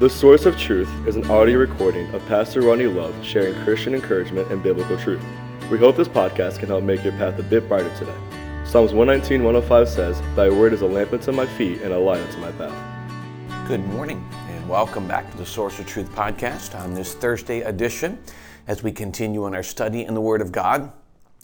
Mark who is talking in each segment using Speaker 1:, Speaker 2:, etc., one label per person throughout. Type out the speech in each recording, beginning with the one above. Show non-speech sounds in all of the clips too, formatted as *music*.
Speaker 1: The Source of Truth is an audio recording of Pastor Ronnie Love sharing Christian encouragement and biblical truth. We hope this podcast can help make your path a bit brighter today. Psalms 119, 105 says, Thy word is a lamp unto my feet and a light unto my path.
Speaker 2: Good morning and welcome back to the Source of Truth podcast on this Thursday edition as we continue on our study in the Word of God.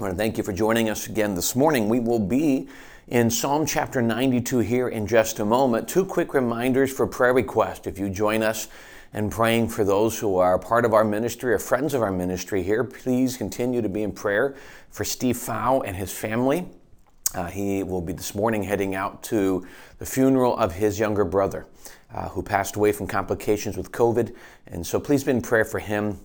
Speaker 2: I want to thank you for joining us again this morning. We will be in Psalm chapter 92 here in just a moment. Two quick reminders for prayer request. If you join us in praying for those who are part of our ministry or friends of our ministry here, please continue to be in prayer for Steve Fowle and his family. Uh, he will be this morning heading out to the funeral of his younger brother uh, who passed away from complications with COVID. And so please be in prayer for him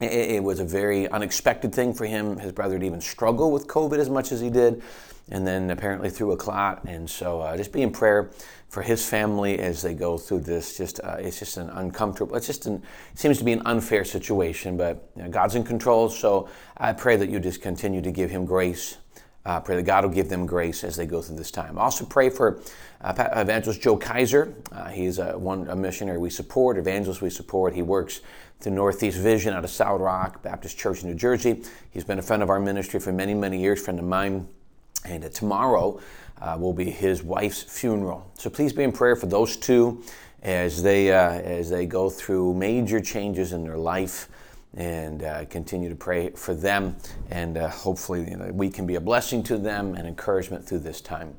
Speaker 2: it, was a very unexpected thing for him, his brother, to even struggle with COVID as much as he did, and then apparently threw a clot. And so, uh, just be in prayer for his family as they go through this. Just uh, it's just an uncomfortable. It's just an it seems to be an unfair situation, but you know, God's in control. So I pray that you just continue to give him grace. Uh, pray that God will give them grace as they go through this time. Also pray for uh, Evangelist Joe Kaiser. Uh, he's a, one a missionary we support, evangelist we support. He works the Northeast Vision out of South Rock Baptist Church in New Jersey. He's been a friend of our ministry for many, many years, friend of mine. And uh, tomorrow uh, will be his wife's funeral. So please be in prayer for those two as they, uh, as they go through major changes in their life and uh, continue to pray for them. And uh, hopefully, you know, we can be a blessing to them and encouragement through this time.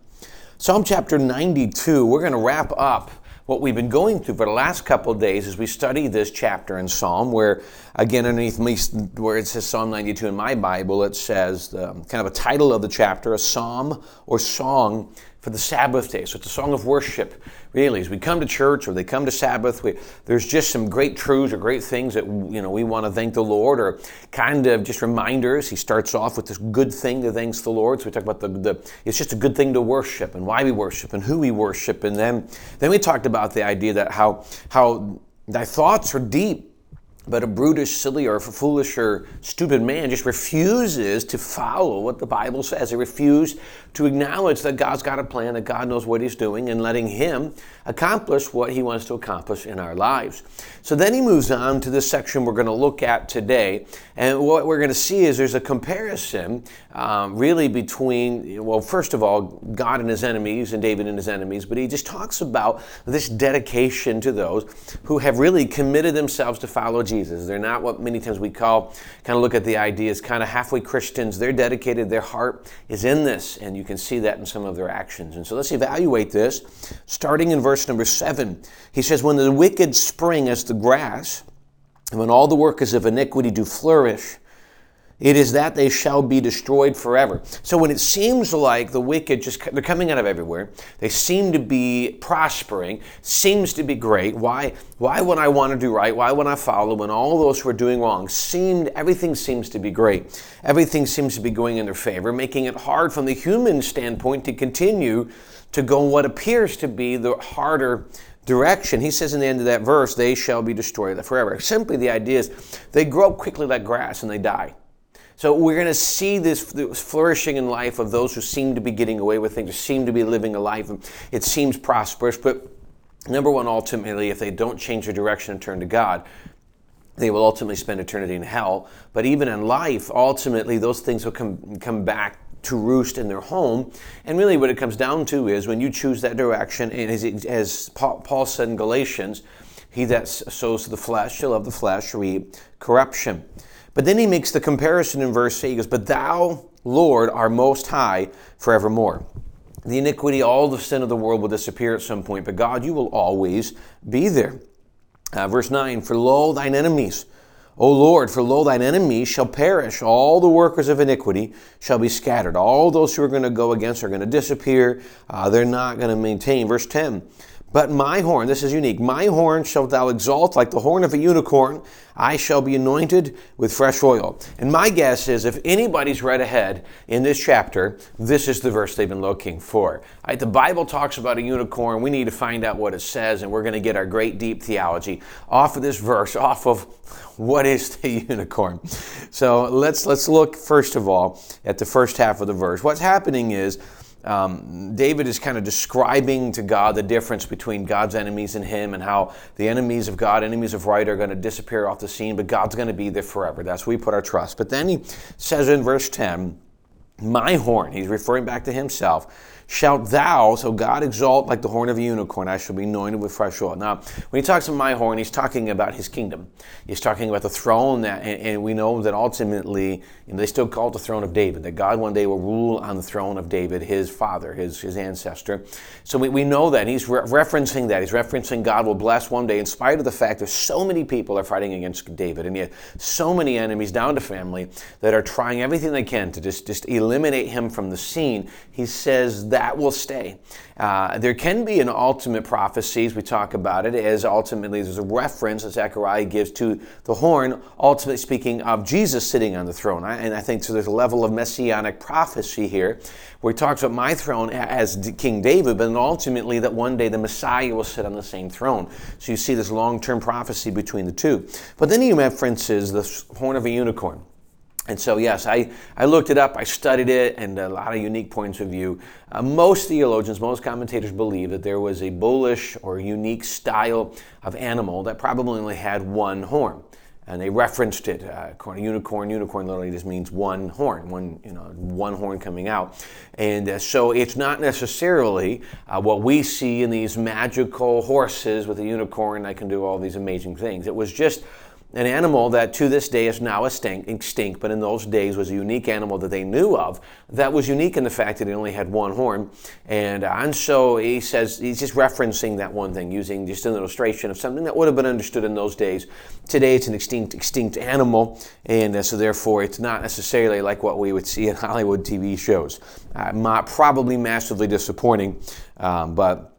Speaker 2: Psalm chapter 92, we're going to wrap up what we've been going through for the last couple of days as we study this chapter in Psalm, where again underneath me, where it says Psalm 92 in my Bible, it says um, kind of a title of the chapter, a psalm or song for the Sabbath day. So it's a song of worship, really. As we come to church or they come to Sabbath, we, there's just some great truths or great things that you know we want to thank the Lord, or kind of just reminders. He starts off with this good thing to thank the Lord. So we talk about the, the it's just a good thing to worship and why we worship and who we worship, and then then we talked about the idea that how how thy thoughts are deep but a brutish, silly, or foolish or stupid man just refuses to follow what the Bible says. He refuses to acknowledge that God's got a plan, that God knows what He's doing, and letting Him accomplish what He wants to accomplish in our lives. So then he moves on to this section we're going to look at today. And what we're going to see is there's a comparison um, really between, well, first of all, God and his enemies and David and his enemies, but he just talks about this dedication to those who have really committed themselves to follow Jesus. They're not what many times we call, kind of look at the ideas, kind of halfway Christians. They're dedicated, their heart is in this, and you can see that in some of their actions. And so let's evaluate this. Starting in verse number seven, he says, When the wicked spring as the grass, and when all the workers of iniquity do flourish, it is that they shall be destroyed forever. So when it seems like the wicked just they're coming out of everywhere, they seem to be prospering, seems to be great. Why why would I want to do right? Why would I follow when all those who are doing wrong seemed everything seems to be great. Everything seems to be going in their favor, making it hard from the human standpoint to continue to go what appears to be the harder direction. He says in the end of that verse, they shall be destroyed forever. Simply the idea is they grow up quickly like grass and they die. So we're going to see this flourishing in life of those who seem to be getting away with things, who seem to be living a life. It seems prosperous, but number one, ultimately, if they don't change their direction and turn to God, they will ultimately spend eternity in hell. But even in life, ultimately, those things will come, come back to roost in their home. And really, what it comes down to is when you choose that direction, and as, as Paul said in Galatians, he that sows the flesh shall of the flesh reap corruption. But then he makes the comparison in verse 8. He goes, But thou, Lord, are most high forevermore. The iniquity, all the sin of the world will disappear at some point, but God, you will always be there. Uh, verse 9, For lo, thine enemies, O Lord, for lo, thine enemies shall perish. All the workers of iniquity shall be scattered. All those who are going to go against are going to disappear. Uh, they're not going to maintain. Verse 10 But my horn, this is unique, my horn shalt thou exalt like the horn of a unicorn. I shall be anointed with fresh oil. And my guess is if anybody's read ahead in this chapter, this is the verse they've been looking for. Right, the Bible talks about a unicorn. We need to find out what it says, and we're going to get our great deep theology off of this verse, off of what is the *laughs* unicorn. So let's let's look first of all at the first half of the verse. What's happening is um, David is kind of describing to God the difference between God's enemies and him and how the enemies of God, enemies of right, are going to disappear off the scene, but God's going to be there forever. That's where we put our trust. But then he says in verse 10, My horn, he's referring back to himself Shalt thou, so God exalt like the horn of a unicorn, I shall be anointed with fresh oil. Now, when he talks of my horn, he's talking about his kingdom. He's talking about the throne, that, and, and we know that ultimately, they still call it the throne of David, that God one day will rule on the throne of David, his father, his, his ancestor. So we, we know that. He's re- referencing that. He's referencing God will bless one day, in spite of the fact that so many people are fighting against David, and yet so many enemies down to family that are trying everything they can to just, just eliminate him from the scene. He says that that will stay. Uh, there can be an ultimate prophecy, as we talk about it, as ultimately there's a reference that Zechariah gives to the horn, ultimately speaking of Jesus sitting on the throne. And I think so there's a level of messianic prophecy here where he talks about my throne as King David, but ultimately that one day the Messiah will sit on the same throne. So you see this long term prophecy between the two. But then he references the horn of a unicorn. And so, yes, I, I looked it up, I studied it, and a lot of unique points of view. Uh, most theologians, most commentators believe that there was a bullish or unique style of animal that probably only had one horn. And they referenced it. Uh, unicorn, unicorn literally just means one horn, one, you know, one horn coming out. And uh, so it's not necessarily uh, what we see in these magical horses with a unicorn that can do all these amazing things. It was just an animal that to this day is now extinct, but in those days was a unique animal that they knew of that was unique in the fact that it only had one horn. And, uh, and so he says, he's just referencing that one thing, using just an illustration of something that would have been understood in those days. Today it's an extinct, extinct animal, and uh, so therefore it's not necessarily like what we would see in *laughs* Hollywood TV shows. Uh, probably massively disappointing, um, but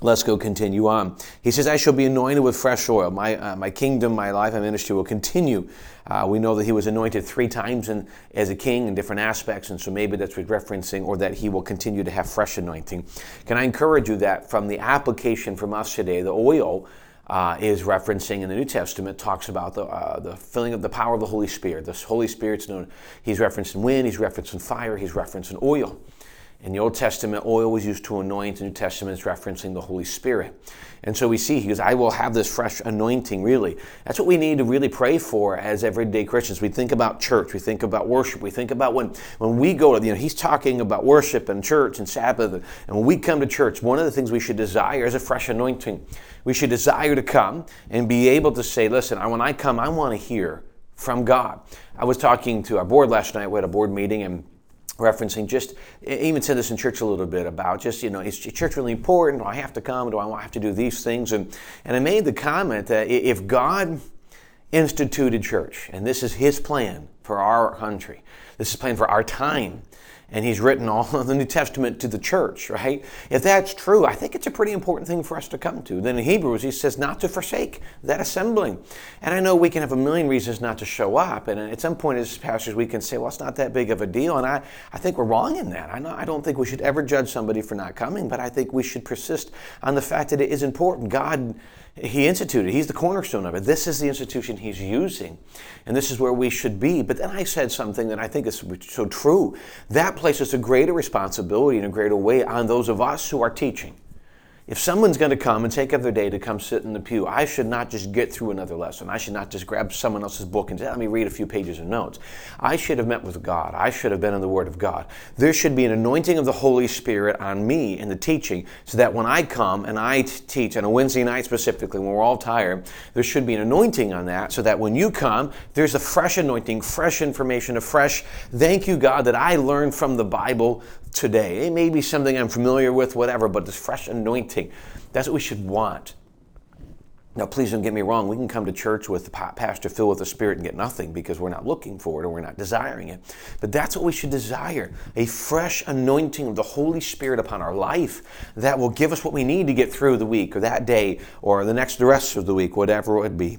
Speaker 2: Let's go continue on. He says, I shall be anointed with fresh oil. My, uh, my kingdom, my life, my ministry will continue. Uh, we know that he was anointed three times in, as a king in different aspects, and so maybe that's what referencing, or that he will continue to have fresh anointing. Can I encourage you that from the application from us today, the oil uh, is referencing in the New Testament talks about the, uh, the filling of the power of the Holy Spirit. The Holy Spirit's known, he's referencing wind, he's referencing fire, he's referencing oil. In the Old Testament, oil was used to anoint. The New Testament is referencing the Holy Spirit. And so we see, he goes, I will have this fresh anointing, really. That's what we need to really pray for as everyday Christians. We think about church, we think about worship, we think about when, when we go to, you know, he's talking about worship and church and Sabbath. And when we come to church, one of the things we should desire is a fresh anointing. We should desire to come and be able to say, listen, when I come, I want to hear from God. I was talking to our board last night, we had a board meeting, and referencing just even said this in church a little bit about just you know is church really important? Do i have to come? Do i have to do these things? And and i made the comment that if god instituted church and this is his plan for our country this is plan for our time and he's written all of the New Testament to the church, right? If that's true, I think it's a pretty important thing for us to come to. Then in Hebrews, he says not to forsake that assembling. And I know we can have a million reasons not to show up, and at some point as pastors, we can say, well, it's not that big of a deal, and I, I think we're wrong in that. I, know, I don't think we should ever judge somebody for not coming, but I think we should persist on the fact that it is important. God he instituted. He's the cornerstone of it. This is the institution he's using. And this is where we should be. But then I said something that I think is so true. That places a greater responsibility in a greater way on those of us who are teaching. If someone's going to come and take up their day to come sit in the pew, I should not just get through another lesson. I should not just grab someone else's book and say, let me read a few pages of notes. I should have met with God. I should have been in the Word of God. There should be an anointing of the Holy Spirit on me in the teaching so that when I come and I teach, on a Wednesday night specifically, when we're all tired, there should be an anointing on that so that when you come, there's a fresh anointing, fresh information, a fresh thank you, God, that I learned from the Bible today. It may be something I'm familiar with, whatever, but this fresh anointing, that's what we should want. Now, please don't get me wrong. We can come to church with the pastor filled with the Spirit and get nothing because we're not looking for it or we're not desiring it. But that's what we should desire a fresh anointing of the Holy Spirit upon our life that will give us what we need to get through the week or that day or the next the rest of the week, whatever it would be.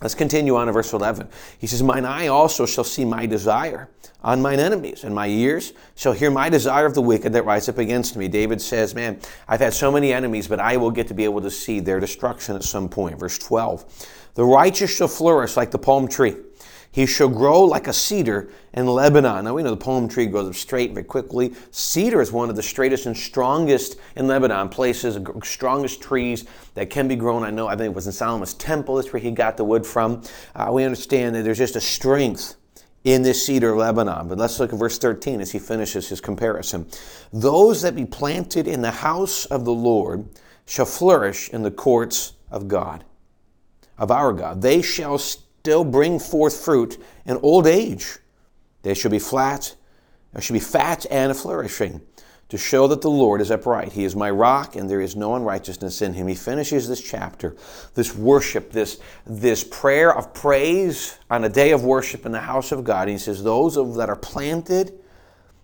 Speaker 2: Let's continue on in verse 11. He says, Mine eye also shall see my desire on mine enemies, and my ears shall hear my desire of the wicked that rise up against me. David says, Man, I've had so many enemies, but I will get to be able to see their destruction at some point. Verse 12. The righteous shall flourish like the palm tree. He shall grow like a cedar in Lebanon. Now we know the palm tree grows up straight very quickly. Cedar is one of the straightest and strongest in Lebanon places, strongest trees that can be grown. I know, I think it was in Solomon's temple, that's where he got the wood from. Uh, we understand that there's just a strength in this cedar of Lebanon. But let's look at verse 13 as he finishes his comparison. Those that be planted in the house of the Lord shall flourish in the courts of God, of our God. They shall still bring forth fruit in old age. They shall be flat, uh, they shall be fat and flourishing, to show that the Lord is upright. He is my rock, and there is no unrighteousness in him. He finishes this chapter, this worship, this, this prayer of praise on a day of worship in the house of God. he says, Those of, that are planted,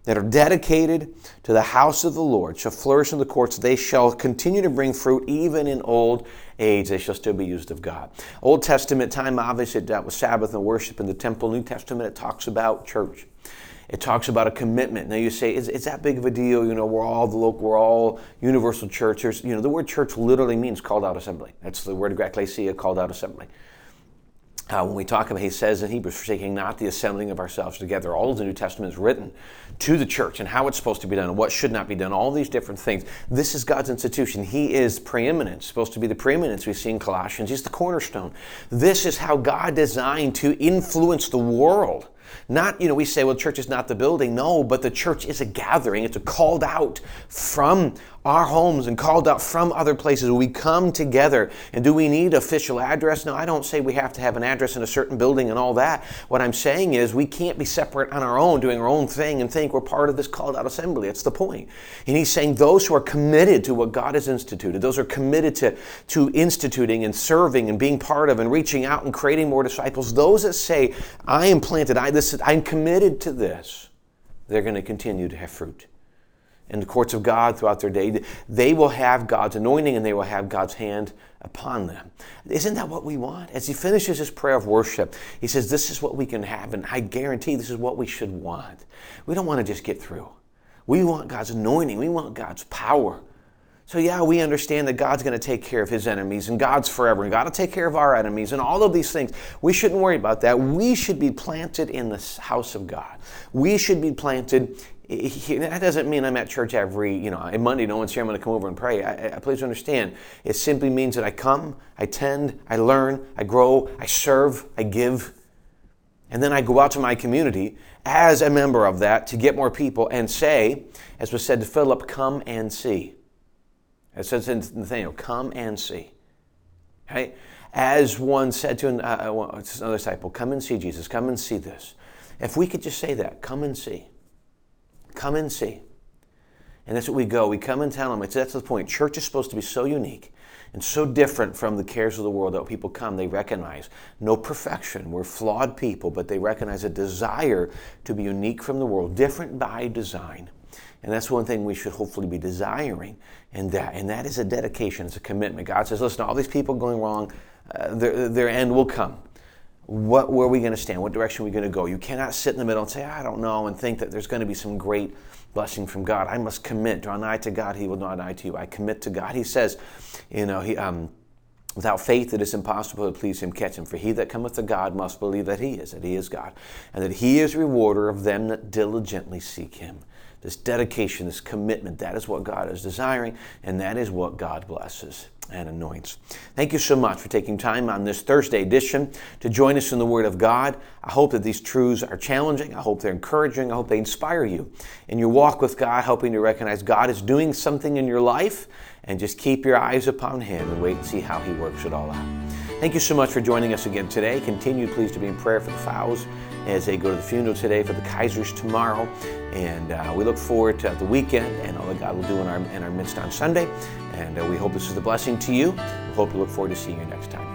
Speaker 2: that are dedicated to the house of the Lord shall flourish in the courts. They shall continue to bring fruit even in old age. They shall still be used of God. Old Testament time, obviously, it dealt with Sabbath and worship in the temple. New Testament, it talks about church. It talks about a commitment. Now you say, is, is that big of a deal? You know, we're all the local, we're all universal churches. You know, the word church literally means called out assembly. That's the word ecclesia, called out assembly. Uh, when we talk about, he says in Hebrews, forsaking not the assembling of ourselves together. All of the New Testament is written to the church and how it's supposed to be done and what should not be done, all these different things. This is God's institution. He is preeminent, supposed to be the preeminence we see in Colossians. He's the cornerstone. This is how God designed to influence the world. Not, you know, we say, well, church is not the building. No, but the church is a gathering. It's a called out from our homes and called out from other places. We come together. And do we need official address? No, I don't say we have to have an address in a certain building and all that. What I'm saying is we can't be separate on our own, doing our own thing, and think we're part of this called out assembly. That's the point. And he's saying those who are committed to what God has instituted, those who are committed to, to instituting and serving and being part of and reaching out and creating more disciples, those that say, I am planted, I, this, I'm committed to this, they're going to continue to have fruit in the courts of God throughout their day, they will have God's anointing and they will have God's hand upon them. Isn't that what we want? As he finishes his prayer of worship, he says, This is what we can have, and I guarantee this is what we should want. We don't want to just get through. We want God's anointing, we want God's power. So, yeah, we understand that God's going to take care of his enemies and God's forever, and God will take care of our enemies and all of these things. We shouldn't worry about that. We should be planted in the house of God. We should be planted that doesn't mean I'm at church every, you know, Monday, no one's here, I'm going to come over and pray. I, I, please understand, it simply means that I come, I tend, I learn, I grow, I serve, I give, and then I go out to my community as a member of that to get more people and say, as was said to Philip, come and see. It says in Nathaniel, come and see. Okay? As one said to uh, uh another disciple, come and see Jesus, come and see this. If we could just say that, come and see. Come and see. And that's what we go. We come and tell them. It's, that's the point. Church is supposed to be so unique and so different from the cares of the world that people come, they recognize no perfection. We're flawed people, but they recognize a desire to be unique from the world, different by design. And that's one thing we should hopefully be desiring, and that, and that is a dedication, it's a commitment. God says, listen, all these people going wrong, uh, their, their end will come what, where are we going to stand? What direction are we going to go? You cannot sit in the middle and say, I don't know, and think that there's going to be some great blessing from God. I must commit. Draw nigh to God, He will draw nigh to you. I commit to God. He says, you know, he, um, without faith it is impossible to please Him, catch Him. For he that cometh to God must believe that He is, that He is God, and that He is rewarder of them that diligently seek Him. This dedication, this commitment, that is what God is desiring, and that is what God blesses and anoints. Thank you so much for taking time on this Thursday edition to join us in the Word of God. I hope that these truths are challenging. I hope they're encouraging. I hope they inspire you in your walk with God, helping you recognize God is doing something in your life and just keep your eyes upon Him and wait and see how He works it all out. Thank you so much for joining us again today. Continue, please, to be in prayer for the Fowles as they go to the funeral today, for the Kaisers tomorrow. And uh, we look forward to the weekend and all that God will do in our, in our midst on Sunday. And uh, we hope this is a blessing to you. We hope you look forward to seeing you next time.